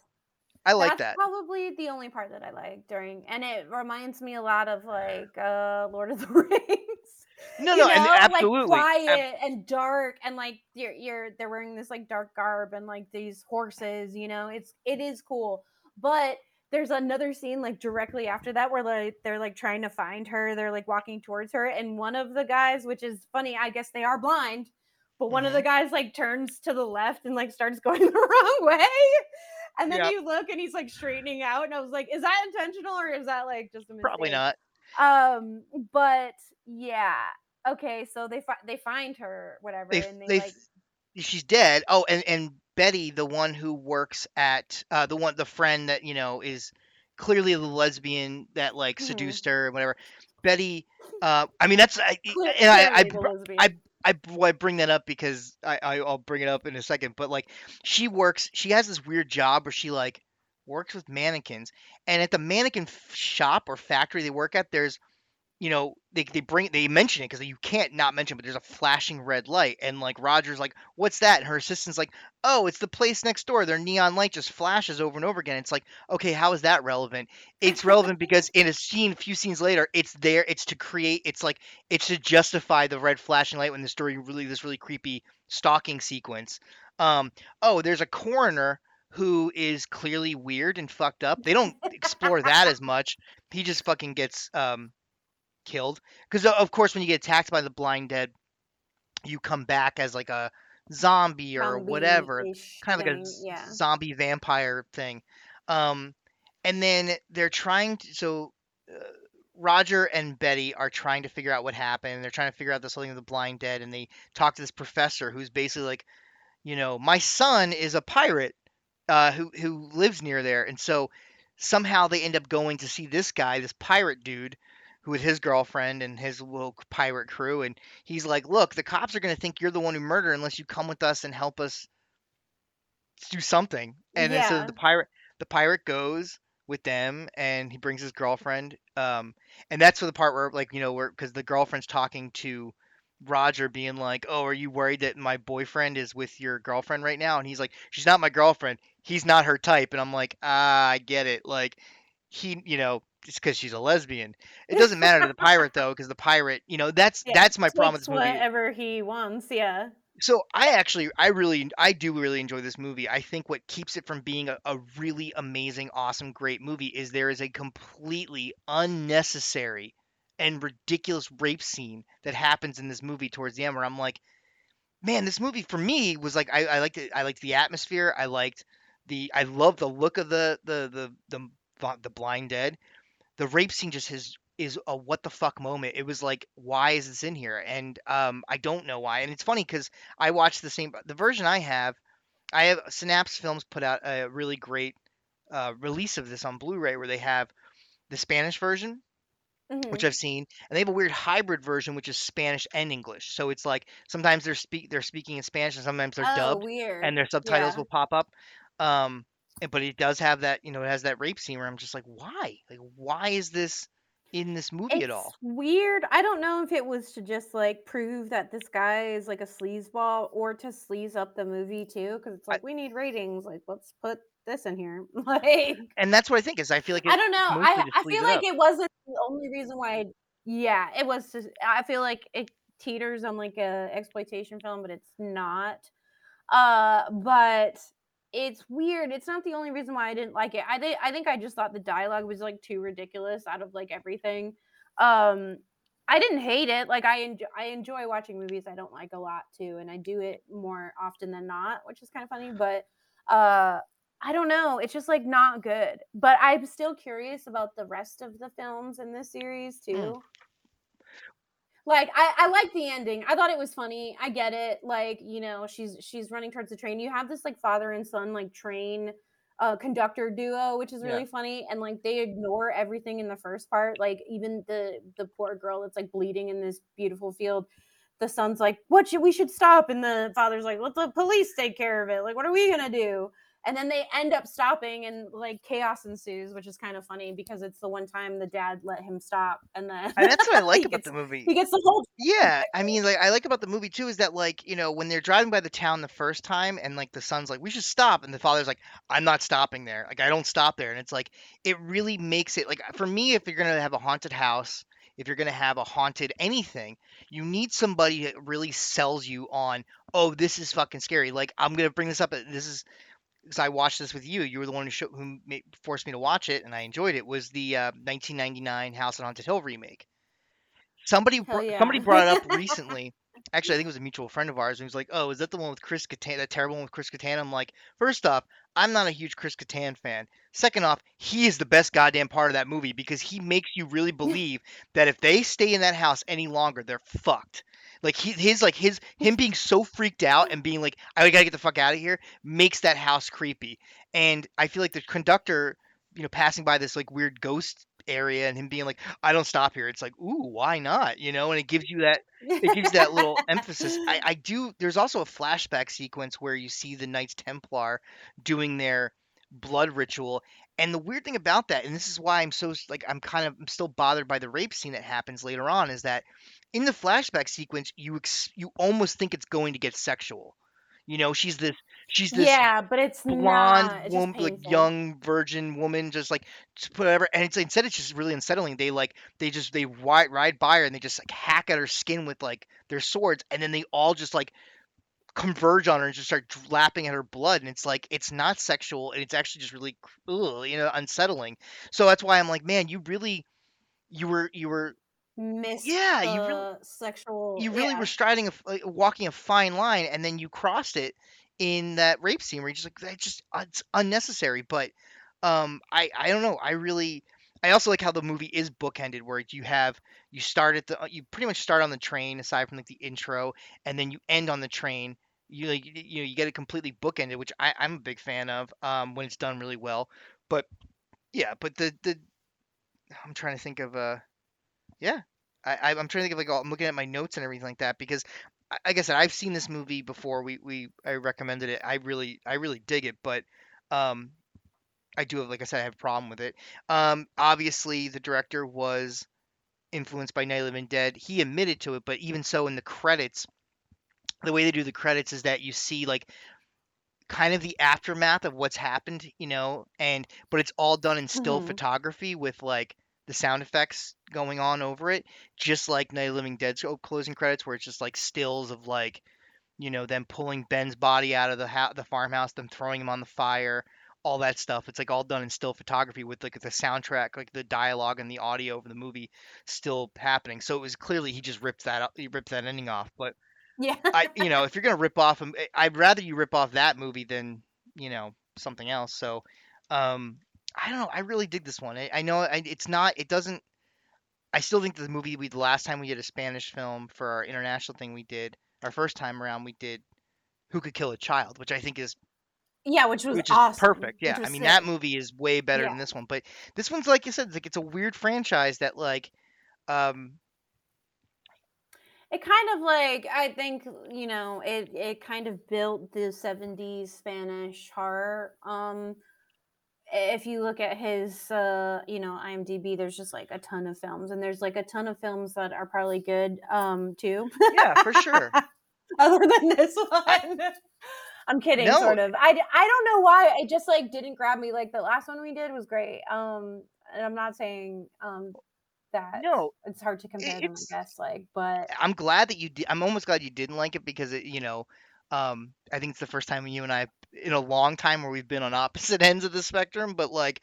S2: i like
S1: That's
S2: that
S1: probably the only part that I like during, and it reminds me a lot of like uh Lord of the Rings.
S2: no
S1: you
S2: no and absolutely
S1: like
S2: ab-
S1: quiet and dark, and like you're you're they're wearing this like dark garb and like these horses. You know, it's it is cool, but there's another scene like directly after that where like they're like trying to find her. They're like walking towards her, and one of the guys, which is funny, I guess they are blind. But one of
S2: Mm-hmm.
S1: the guys like turns to the left and like starts going the wrong way. And then
S2: Yep.
S1: you look and he's like straightening out. And I was like, is that intentional or is that like just a mistake?
S2: probably not
S1: Um, but yeah, Okay, so they fi- they find her, whatever,
S2: They
S1: and they
S2: they
S1: like
S2: she's dead. Oh, and and Betty, the one who works at uh, the one the friend that you know is clearly the lesbian that like
S1: Mhm.
S2: seduced her or whatever. Betty, uh, I mean that's I, and I, I
S1: clearly the
S2: br-
S1: lesbian.
S2: I I I bring that up because I, I I'll bring it up in a second. But like she works, she has this weird job where she like works with mannequins, and at the mannequin shop or factory they work at, there's you know, they, they bring they mention it because you can't not mention, but there's a flashing red light, and like Roger's like, "What's that?" And her assistant's like, "Oh, it's the place next door. Their neon light just flashes over and over again." It's like, okay, how is that relevant? It's relevant because in a scene, a few scenes later, it's there. It's to create. It's like it's to justify the red flashing light when the story really this really creepy stalking sequence. Um, oh, there's a coroner who is clearly weird and fucked up. They don't explore that as much. He just fucking gets um killed. Because of course when you get attacked by the blind dead you come back as like a zombie or whatever.
S1: Zombie-ish
S2: kind of like a
S1: yeah.
S2: zombie vampire thing. Um and then they're trying to so uh, roger and betty are trying to figure out what happened. They're trying to figure out this whole thing of the blind dead and they talk to this professor who's basically like you know my son is a pirate uh, who who lives near there, and so somehow they end up going to see this guy, this pirate dude, who is his girlfriend and his little pirate crew, and he's like, "Look, the cops are gonna think you're the one who murdered unless you come with us and help us do something." And then so the pirate the pirate goes with them, and he brings his girlfriend, um, and that's for the part where like you know where because the girlfriend's talking to Roger being like, "Oh, are you worried that my boyfriend is with your girlfriend right now?" And he's like, "She's not my girlfriend. He's not her type." And I'm like, "Ah, I get it. Like he, you know, it's because she's a lesbian. It doesn't matter to the pirate though, because the pirate, you know, that's
S1: Yeah,
S2: that's my problem with this movie.
S1: whatever he wants. Yeah.
S2: So I actually, I really, I do really enjoy this movie. I think what keeps it from being a, a really amazing, awesome, great movie is there is a completely unnecessary and ridiculous rape scene that happens in this movie towards the end, where I'm like, man, this movie for me was like, I, I liked it. I liked the atmosphere. I liked the, I love the look of the the the the, the blind dead. The rape scene just has is a what the fuck moment. It was like, why is this in here? And um, I don't know why. And it's funny because I watched the same the version I have. I have Synapse Films put out a really great uh, release of this on Blu-ray where they have the Spanish version,
S1: Mhm.
S2: which I've seen, and they have a weird hybrid version which is Spanish and English. So it's like sometimes they're speak they're speaking in Spanish and sometimes they're
S1: oh,
S2: dubbed
S1: weird.
S2: and their subtitles
S1: Yeah.
S2: will pop up. Um, but it does have that, you know, it has that rape scene where I'm just like, why? Like, why is this in this movie
S1: It's
S2: at all?
S1: weird. I don't know if it was to just like prove that this guy is like a sleazeball or to sleaze up the movie too, because it's
S2: I-
S1: like we need ratings. Like, let's put this in here. like,
S2: And that's what I think is I feel like it,
S1: I don't know. I I feel
S2: it
S1: like
S2: up.
S1: it wasn't the only reason why. I, yeah, it was. Just, I feel like it teeters on like a exploitation film, but it's not. Uh, but it's weird. It's not the only reason why I didn't like it. I think I think I just thought the dialogue was like too ridiculous out of like everything. Um, I didn't hate it. Like I enjoy I enjoy watching movies I don't like a lot too, and I do it more often than not, which is kind of funny. But uh, I don't know. It's just like not good. But I'm still curious about the rest of the films in this series too. Like I, I like the ending. I thought it was funny. I get it. Like you know, she's she's running towards the train. You have this like father and son like train uh, conductor duo, which is
S2: Yeah.
S1: really funny. And like they ignore everything in the first part. Like even the the poor girl that's like bleeding in this beautiful field. The son's like, "What should we should stop?" And the father's like, "Let the police take care of it. Like, what are we gonna do?" And then they end up stopping, and like chaos ensues, which is kind of funny because it's the one time the dad let him stop, and then
S2: And that's what I like about
S1: gets,
S2: the movie.
S1: he gets the whole
S2: Yeah, I mean, like I like about the movie too is that like you know when they're driving by the town the first time and like the son's like we should stop and the father's like I'm not stopping there. Like I don't stop there. And it's like it really makes it like for me if you're gonna have a haunted house if you're gonna have a haunted anything you need somebody that really sells you on oh this is fucking scary. Like I'm gonna bring this up uh, this is because I watched this with you you were the one who show, who ma- forced me to watch it and I enjoyed it was the uh, 1999 House on Haunted Hill remake somebody br-
S1: yeah.
S2: somebody brought it up recently actually, I think it was a mutual friend of ours, and he was like, "Oh, is that the one with Chris Kattan? That terrible one with Chris Kattan?" I'm like, first off, I'm not a huge Chris Kattan fan. Second off, he is the best goddamn part of that movie because he makes you really believe that if they stay in that house any longer, they're fucked. Like he, his like his him being so freaked out and being like, I gotta get the fuck out of here, makes that house creepy. And I feel like the conductor, you know, passing by this like weird ghost area and him being like, I don't stop here. It's like, ooh, why not? You know, and it gives you that it gives that little emphasis. I, I do. There's also a flashback sequence where you see the Knights Templar doing their blood ritual. And the weird thing about that, and this is why I'm so like I'm kind of I'm still bothered by the rape scene that happens later on, is that in the flashback sequence, you ex- you almost think it's going to get sexual. You know, she's this she's this
S1: yeah, but it's
S2: blonde
S1: not. It's
S2: woman, like young virgin woman, just like just whatever. And it's instead it's just really unsettling. They like they just they ride, ride by her and they just like hack at her skin with like their swords, and then they all just like converge on her and just start lapping at her blood. And it's like it's not sexual, and it's actually just really ugh, you know unsettling. So that's why I'm like, man, you really you were you were
S1: Miss
S2: yeah you really
S1: the sexual.
S2: you really
S1: yeah.
S2: were striding a walking a fine line and then you crossed it in that rape scene where you're just like that's just uh, it's unnecessary but um i i don't know i really i also like how the movie is bookended where you have you start at the uh, you pretty much start on the train aside from like the intro and then you end on the train you like you know you get it completely bookended which i i'm a big fan of um when it's done really well but yeah but the the i'm trying to think of uh yeah, I, I'm trying to think of like I'm looking at my notes and everything like that because, like I said, I've seen this movie before. We we I recommended it. I really I really dig it, but um I do have like I said I have a problem with it. Um obviously the director was influenced by Night of the Living Dead. He admitted to it, but even so, in the credits, the way they do the credits is that you see like kind of the aftermath of what's happened, you know, and but it's all done in still
S1: Mhm.
S2: photography with like the sound effects going on over it, just like Night of Living Dead's o- closing credits, where it's just like stills of like, you know, them pulling Ben's body out of the ha- the farmhouse, them throwing him on the fire, all that stuff. It's like all done in still photography with like the soundtrack, like the dialogue and the audio of the movie still happening. So it was clearly he just ripped that up, he ripped that ending off, but
S1: Yeah.
S2: I, you know, if you're gonna rip off, I'd rather you rip off that movie than you know something else. So, um, I don't know. I really dig this one. I, I know I, it's not. It doesn't. I still think that the movie we the last time we did a Spanish film for our international thing we did our first time around we did Who Could Kill a Child, which I think is
S1: yeah, which was
S2: which is perfect. Yeah, I mean that movie is way better
S1: Yeah.
S2: than this one. But this one's like you said, it's like it's a weird franchise that like, um,
S1: It kind of like I think you know it it kind of built the 70s Spanish horror. Um if you look at his uh you know IMDb there's just like a ton of films and there's like a ton of films that are probably good um too.
S2: yeah, for sure.
S1: Other than this one. I'm kidding
S2: No.
S1: sort of. I I don't know why it just like didn't grab me like the last one we did was great. Um and I'm not saying um that
S2: No,
S1: it's hard to compare them I guess like but
S2: I'm glad that you did. I'm almost glad you didn't like it because it, you know, um, I think it's the first time you and I, in a long time, where we've been on opposite ends of the spectrum. But like,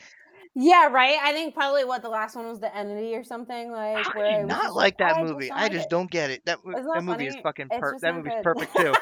S1: Yeah, right. I think probably what the last one was the entity or something like.
S2: how
S1: where
S2: not
S1: just
S2: like that
S1: I
S2: movie?
S1: don't
S2: I just
S1: it.
S2: don't get it. That that
S1: not
S2: movie is
S1: funny.
S2: fucking per- that movie's
S1: good.
S2: perfect too.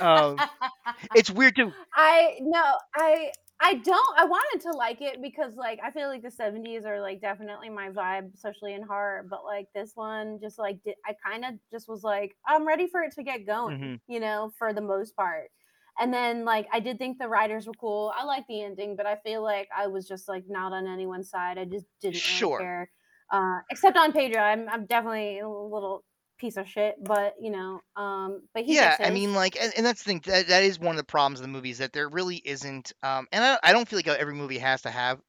S2: Um, it's weird too.
S1: I no, I I don't. I wanted to like it because like I feel like the seventies are like definitely my vibe, especially in horror. But like this one, just like did, I kind of just was like I'm ready for it to get going,
S2: Mhm.
S1: you know, for the most part. And then like I did think the writers were cool. I like the ending, but I feel like I was just like not on anyone's side. I just didn't
S2: Sure.
S1: really care. Uh, except on Pedro, I'm I'm definitely a little piece of shit, but you know, um, but he
S2: yeah, I mean, like, and, and that's the thing. That, that is one of the problems of the movie is that there really isn't. Um, and I, I don't feel like every movie has to have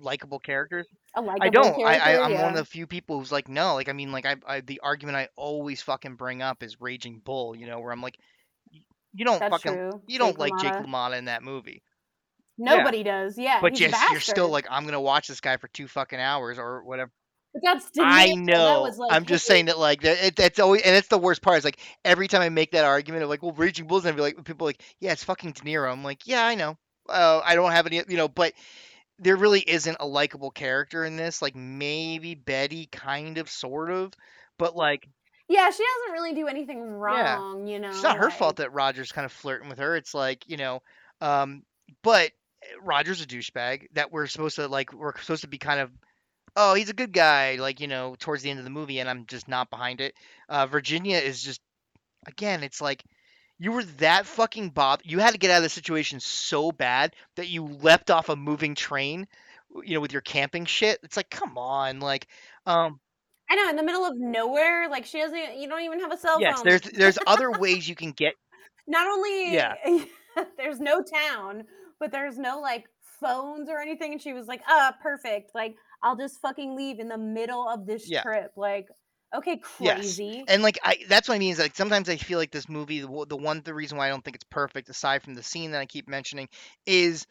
S2: likable characters. I don't. I,
S1: character.
S2: I I'm
S1: yeah.
S2: one of the few people who's like, no. Like, I mean, like, I, I the argument I always fucking bring up is Raging Bull. You know, where I'm like, you don't
S1: That's
S2: fucking,
S1: true.
S2: you don't
S1: Jake
S2: like Jake
S1: LaMotta.
S2: In that movie,
S1: Nobody does. Yeah,
S2: but yes, you're still like, I'm gonna watch this guy for two fucking hours or whatever.
S1: But that's
S2: I.
S1: That
S2: know.
S1: was like
S2: I'm just saying that like that it, that's always and it's the worst part is like every time I make that argument of like well Raging Bull's gonna be like people are like yeah it's fucking De Niro I'm like yeah I know uh, I don't have any you know but there really isn't a likable character in this like maybe Betty kind of sort of but like
S1: Yeah, she doesn't really do anything wrong, you know.
S2: It's not her
S1: like-
S2: fault that Roger's kind of flirting with her. It's like, you know, um, but Roger's a douchebag that we're supposed to like. We're supposed to be kind of, oh, he's a good guy, like you know, towards the end of the movie, and I'm just not behind it. Uh, Virginia is just, again, it's like you were that fucking bothered. You had to get out of the situation so bad that you leapt off a moving train, you know, with your camping shit. It's like, come on, like, um,
S1: I know, in the middle of nowhere, like she doesn't. You don't even have a cell
S2: yes,
S1: phone.
S2: there's there's other ways you can get
S1: not only
S2: Yeah.
S1: there's no town, but there's no like phones or anything. And she was like, "Ah, perfect. Like I'll just fucking leave in the middle of this
S2: Yeah.
S1: trip." Like, okay,
S2: Yes.
S1: crazy.
S2: and like I that's what I mean is like sometimes I feel like this movie the, the one the reason why I don't think it's perfect aside from the scene that I keep mentioning is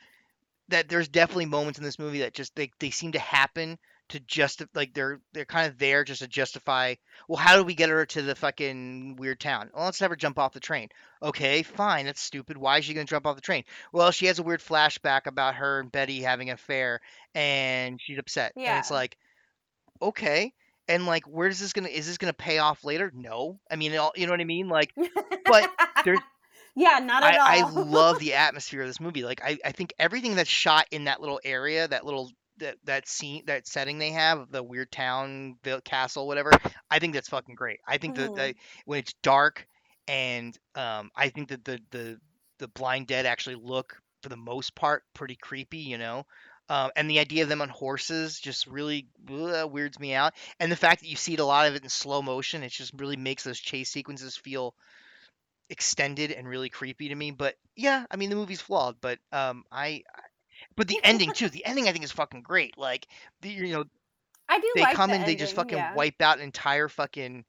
S2: that there's definitely moments in this movie that just they, they seem to happen to just like they're they're kind of there just to justify well how do we get her to the fucking weird town? Well let's have her jump off the train. Okay fine that's stupid. Why is she going to jump off the train? Well she has a weird flashback about her and Betty having an affair and she's upset. Yeah and it's like okay and like where is this gonna is this gonna pay off later? No. I mean all- you know what i mean? Like but there's-
S1: yeah, not at
S2: I, I love the atmosphere of this movie. Like I, I think everything that's shot in that little area that little that, that scene that setting they have the weird town the castle whatever i think that's fucking great. I think that
S1: Mhm.
S2: that when it's dark and um i think that the the the blind dead actually look for the most part pretty creepy you know? Um, and the idea of them on horses just really uh, weirds me out. And the fact that you see it a lot of it in slow motion it just really makes those chase sequences feel extended and really creepy to me. But yeah i mean the movie's flawed but um i I- but the ending too the ending i think is fucking great like the, you know
S1: I do
S2: they
S1: like
S2: come
S1: the
S2: and they just fucking
S1: yeah.
S2: wipe out an entire fucking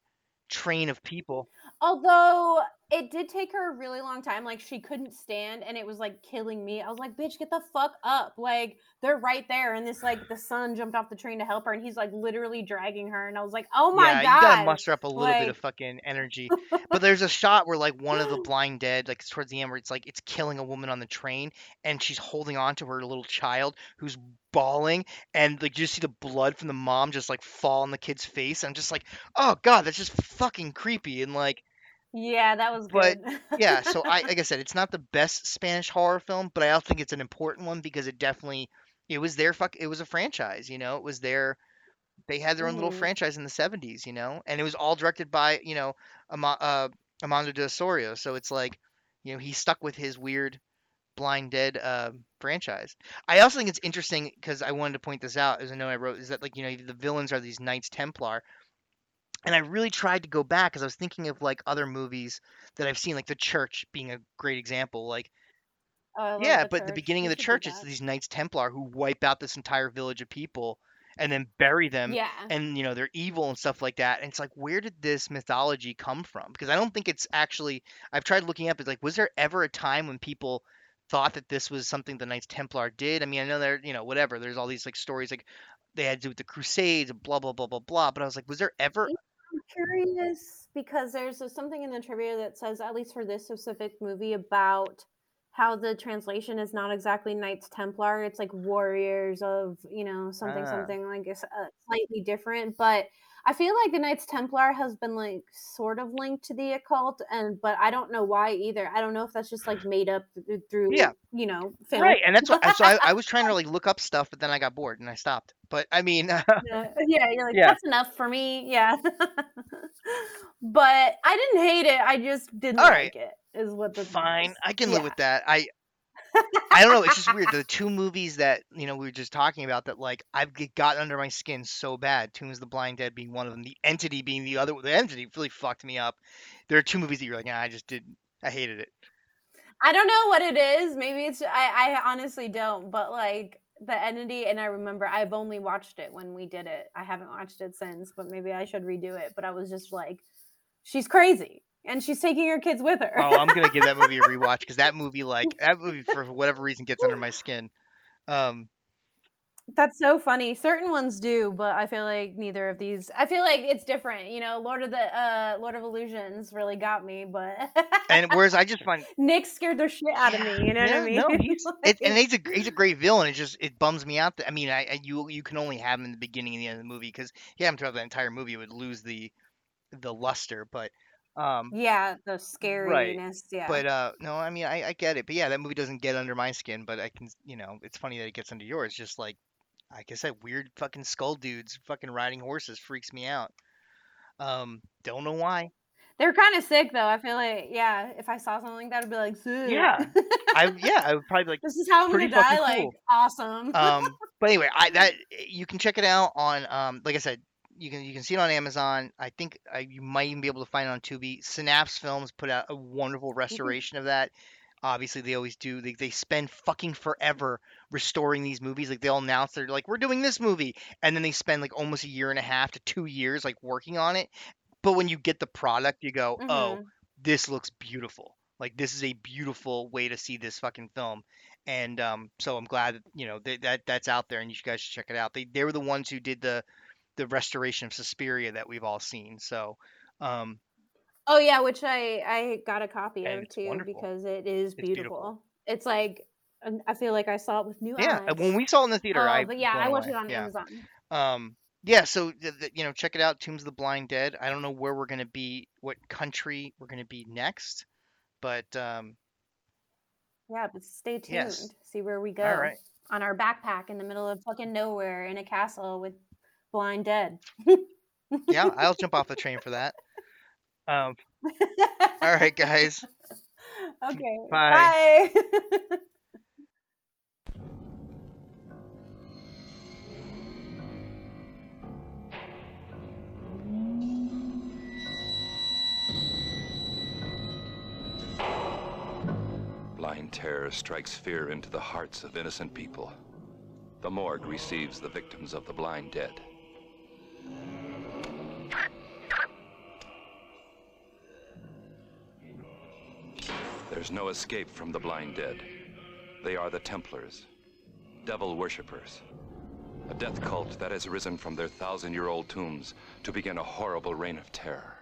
S2: train of people
S1: Although it did take her a really long time. Like she couldn't stand and it was like killing me. I was like, bitch, get the fuck up. Like they're right there. And this like the son jumped off the train to help her and he's like literally dragging her. And I was like, oh my
S2: yeah
S1: god.
S2: you gotta muster up a little bit of fucking energy but there's a shot where like one of the blind dead like towards the end where it's like it's killing a woman on the train and she's holding on to her little child who's bawling and like you just see the blood from the mom just like fall on the kid's face i'm just like oh god that's just fucking creepy and like
S1: Yeah, that was
S2: But,
S1: good.
S2: yeah so i like i said it's not the best spanish horror film but i also think it's an important one because it definitely it was their fuck it was a franchise you know it was their they had their own little
S1: Mhm.
S2: franchise in the 70s you know and it was all directed by you know Ama- uh, Amando de Osorio so it's like you know he stuck with his weird blind dead uh, franchise i also think it's interesting because i wanted to point this out as a note i wrote is that like you know the villains are these knights templar and I really tried to go back because I was thinking of like other movies that I've seen, like The Church being a great example. Like,
S1: Oh,
S2: yeah,
S1: the
S2: but the beginning of the church, it's
S1: that.
S2: these Knights Templar who wipe out this entire village of people and then bury them.
S1: Yeah.
S2: And you know they're evil and stuff like that. And it's like, where did this mythology come from? Because I don't think it's actually. I've tried looking up. It's like, was there ever a time when people thought that this was something the Knights Templar did? I mean, I know they're, you know, whatever. There's all these like stories like they had to do with the Crusades, and blah blah blah blah blah. But I was like, was there ever?
S1: I'm curious because there's a- something in the trivia that says, at least for this specific movie, about how the translation is not exactly Knights Templar. It's like warriors of, you know, something,
S2: Ah.
S1: something like it's uh, slightly different. But I feel like the Knights Templar has been like sort of linked to the occult, and but I don't know why either. I don't know if that's just like made up through,
S2: Yeah.
S1: you know, film.
S2: Right, and that's what. So I, I was trying to like look up stuff, but then I got bored and I stopped. But I mean,
S1: Yeah, yeah, you're like,
S2: Yeah.
S1: that's enough for me. Yeah. but I didn't hate it. I just didn't
S2: All
S1: like
S2: right.
S1: it, is what the
S2: fine,
S1: is.
S2: I can live with that. I I don't know. It's just weird. The two movies that you know we were just talking about that like I've g- gotten under my skin so bad. Tombs of the Blind Dead being one of them. The Entity being the other. The Entity really fucked me up. There are two movies that you're like, I just did. I hated it.
S1: I don't know what it is. Maybe it's, I, I honestly don't, but like the entity, and I remember I've only watched it when we did it. I haven't watched it since, but maybe I should redo it. But I was just like, she's crazy and she's taking her kids with her.
S2: Oh, I'm gonna give that movie a rewatch because that movie, like that movie, for whatever reason, gets under my skin. Um,
S1: That's so funny. Certain ones do, but I feel like neither of these. I feel like it's different. You know, Lord of the uh Lord of Illusions really got me, but
S2: and whereas I just find
S1: Nix scared the shit out of me. You know what I mean?
S2: No, he's it, and he's a he's a great villain. It just it bums me out. That, I mean, I, I you you can only have him in the beginning and the end of the movie because yeah, him throughout the entire movie it would lose the the luster, but um,
S1: Yeah, the scariness. Yeah.
S2: but uh, no, I mean I, I get it, but yeah, that movie doesn't get under my skin, but I can, you know, it's funny that it gets under yours. Just like, like I said, weird fucking skull dudes fucking riding horses freaks me out. Um, don't know why.
S1: They're kind of sick though. I feel like yeah, if I saw something like that, I'd be like, sick.
S2: Yeah. I yeah, I would probably be like.
S1: this is how I'm gonna
S2: fucking
S1: die. Like
S2: cool.
S1: awesome.
S2: Um, but anyway, I that you can check it out on um, like I said, you can you can see it on Amazon. I think uh, you might even be able to find it on Tubi. Synapse Films put out a wonderful restoration of that. Obviously, they always do. They, they spend fucking forever restoring these movies. Like they'll announce they're like, we're doing this movie, and then they spend like almost a year and a half to two years like working on it. But when you get the product, you go, oh,
S1: Mhm.
S2: this looks beautiful. Like this is a beautiful way to see this fucking film. And um, so I'm glad that you know that, that that's out there, and you guys should check it out. They they were the ones who did the the restoration of Suspiria that we've all seen. So um,
S1: Oh yeah, which I I got a copy of too
S2: wonderful.
S1: because it is
S2: beautiful.
S1: beautiful. It's like I feel like I saw it with new
S2: yeah,
S1: eyes.
S2: and when we saw it in the theater,
S1: Uh,
S2: I
S1: but yeah, I watched
S2: away.
S1: it on
S2: yeah.
S1: Amazon.
S2: Um, yeah, so th- th- you know, check it out, Tombs of the Blind Dead. I don't know where we're gonna be, what country we're gonna be next, but um,
S1: Yeah, but stay tuned.
S2: Yes.
S1: See where we go
S2: all right.
S1: on our backpack in the middle of fucking nowhere in a castle with blind dead.
S2: Yeah, I'll jump off the train for that. Um, all right, guys.
S1: okay.
S2: Bye.
S1: Bye.
S3: Blind terror strikes fear into the hearts of innocent people. The morgue receives the victims of the blind dead. There's no escape from the blind dead. They are the Templars, devil worshippers. A death cult that has risen from their thousand year old tombs to begin a horrible reign of terror.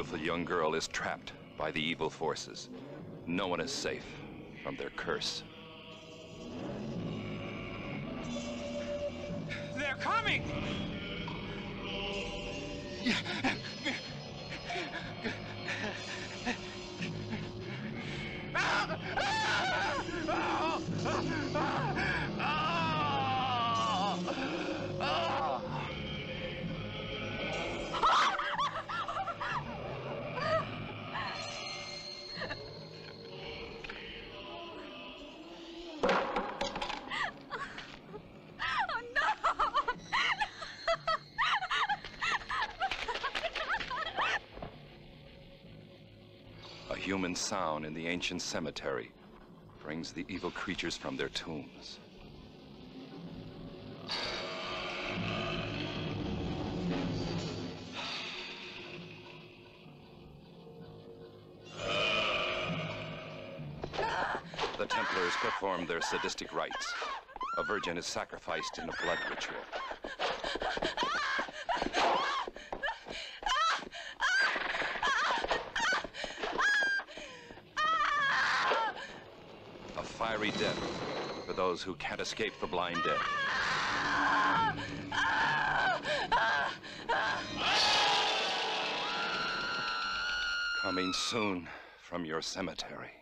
S3: Beautiful young girl is trapped by the evil forces. No one is safe from their curse.
S4: They're coming.
S3: Human sound in the ancient cemetery brings the evil creatures from their tombs. The Templars perform their sadistic rites. A virgin is sacrificed in a blood ritual. A fiery death for those who can't escape the blind dead. Coming soon from your cemetery.